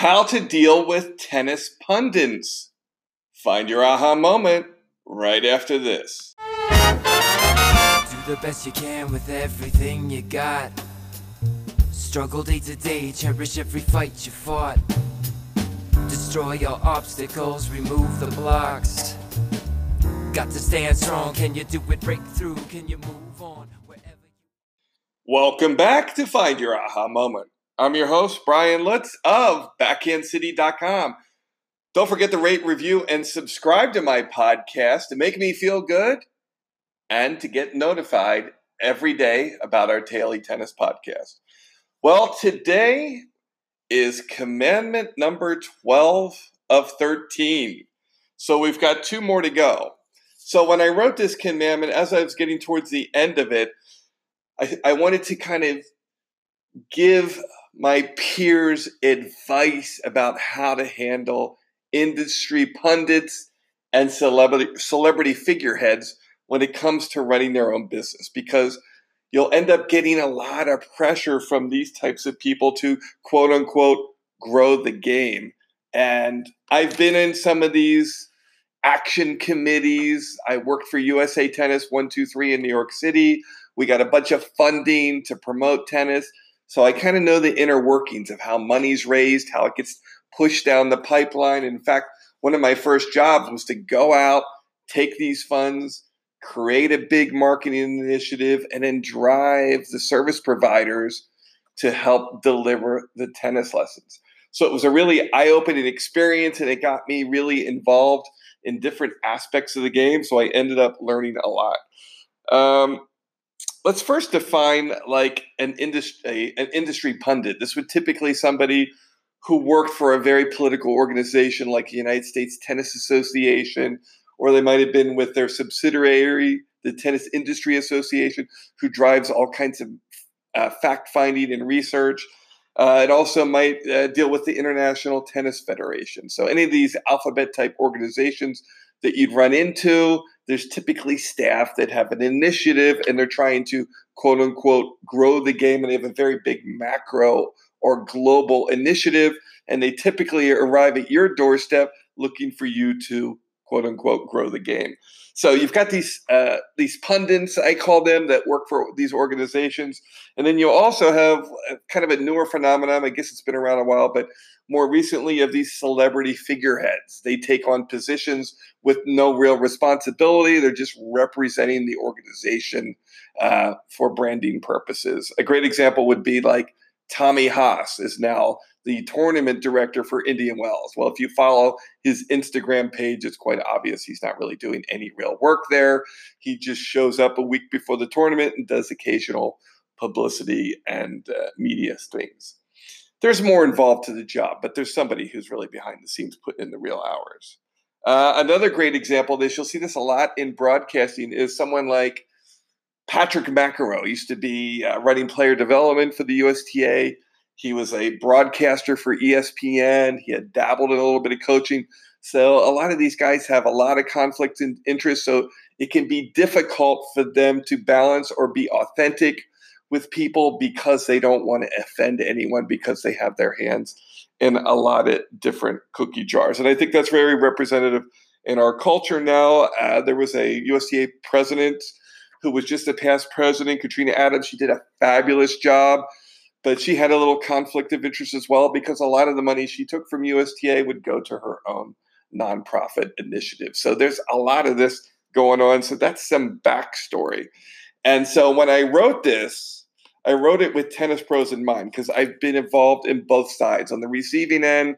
How to deal with tennis pundits. Find your aha moment right after this. Do the best you can with everything you got. Struggle day to day, cherish every fight you fought. Destroy your obstacles, remove the blocks. Got to stand strong. Can you do it? Break through. Can you move on wherever you Welcome back to Find Your Aha Moment. I'm your host, Brian Lutz of BackhandCity.com. Don't forget to rate, review, and subscribe to my podcast to make me feel good and to get notified every day about our daily tennis podcast. Well, today is commandment number 12 of 13. So we've got two more to go. So when I wrote this commandment, as I was getting towards the end of it, I, I wanted to kind of give my peers advice about how to handle industry pundits and celebrity celebrity figureheads when it comes to running their own business because you'll end up getting a lot of pressure from these types of people to quote unquote grow the game. And i've been in some of these action committees. I worked for usa tennis 123 in new york city. We got a bunch of funding to promote tennis so I kind of know the inner workings of how money's raised, how it gets pushed down the pipeline. In fact, one of my first jobs was to go out, take these funds, create a big marketing initiative, and then drive the service providers to help deliver the tennis lessons. So it was a really eye opening experience, and it got me really involved in different aspects of the game. So I ended up learning a lot. Um, let's first define like an industry an industry pundit. This would typically somebody who worked for a very political organization like the United States Tennis Association, or they might have been with their subsidiary, the Tennis Industry Association, who drives all kinds of uh, fact finding and research. Uh, it also might uh, deal with the International Tennis Federation. So, any of these alphabet type organizations that you'd run into, there's typically staff that have an initiative and they're trying to quote unquote grow the game and they have a very big macro or global initiative and they typically arrive at your doorstep looking for you to quote unquote grow the game so you've got these uh, these pundits i call them that work for these organizations and then you also have kind of a newer phenomenon i guess it's been around a while but more recently of these celebrity figureheads. They take on positions with no real responsibility. They're just representing the organization uh, for branding purposes. A great example would be like Tommy Haas is now the tournament director for Indian Wells. Well, if you follow his Instagram page, it's quite obvious he's not really doing any real work there. He just shows up a week before the tournament and does occasional publicity and uh, media things there's more involved to the job, but there's somebody who's really behind the scenes putting in the real hours. Uh, another great example of this, you'll see this a lot in broadcasting, is someone like Patrick McEnroe. used to be uh, running player development for the USTA. He was a broadcaster for ESPN. He had dabbled in a little bit of coaching. So a lot of these guys have a lot of conflict in interest. So it can be difficult for them to balance or be authentic with people because they don't want to offend anyone because they have their hands in a lot of different cookie jars. And I think that's very representative in our culture now. Uh, there was a USTA president who was just a past president, Katrina Adams. She did a fabulous job, but she had a little conflict of interest as well because a lot of the money she took from USTA would go to her own nonprofit initiative. So there's a lot of this going on. So that's some backstory. And so when I wrote this, I wrote it with tennis pros in mind because I've been involved in both sides on the receiving end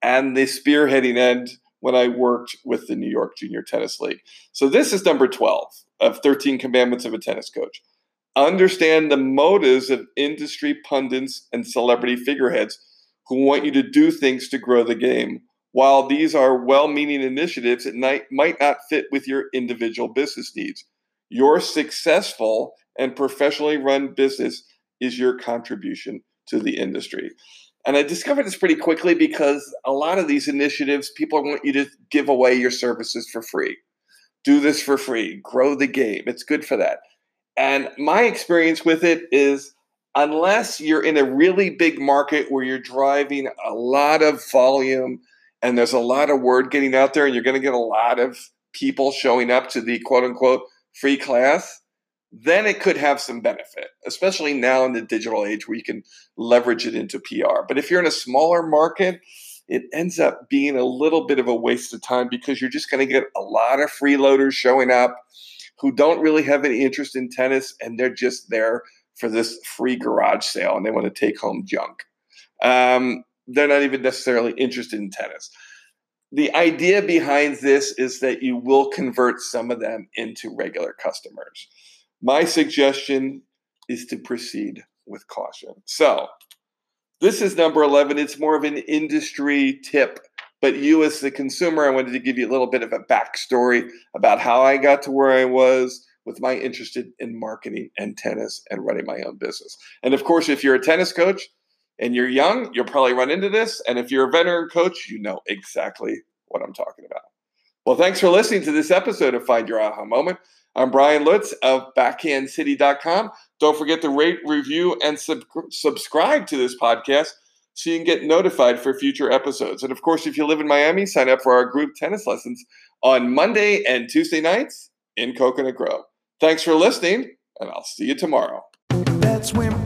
and the spearheading end when I worked with the New York Junior Tennis League. So this is number 12 of 13 commandments of a tennis coach. Understand the motives of industry pundits and celebrity figureheads who want you to do things to grow the game. While these are well meaning initiatives, it might, might not fit with your individual business needs. Your successful and professionally run business is your contribution to the industry. And I discovered this pretty quickly because a lot of these initiatives, people want you to give away your services for free. Do this for free, grow the game. It's good for that. And my experience with it is unless you're in a really big market where you're driving a lot of volume and there's a lot of word getting out there and you're going to get a lot of people showing up to the quote unquote free class, then it could have some benefit, especially now in the digital age where you can leverage it into PR. But if you're in a smaller market, it ends up being a little bit of a waste of time because you're just going to get a lot of freeloaders showing up who don't really have any interest in tennis and they're just there for this free garage sale and they want to take home junk. Um, they're not even necessarily interested in tennis. The idea behind this is that you will convert some of them into regular customers. My suggestion is to proceed with caution. So, this is number 11. It's more of an industry tip, but you, as the consumer, I wanted to give you a little bit of a backstory about how I got to where I was with my interest in marketing and tennis and running my own business. And of course, if you're a tennis coach and you're young, you'll probably run into this. And if you're a veteran coach, you know exactly what I'm talking about. Well, thanks for listening to this episode of Find Your Aha Moment. I'm Brian Lutz of backhandcity.com. Don't forget to rate, review, and sub- subscribe to this podcast so you can get notified for future episodes. And of course, if you live in Miami, sign up for our group tennis lessons on Monday and Tuesday nights in Coconut Grove. Thanks for listening, and I'll see you tomorrow. That's when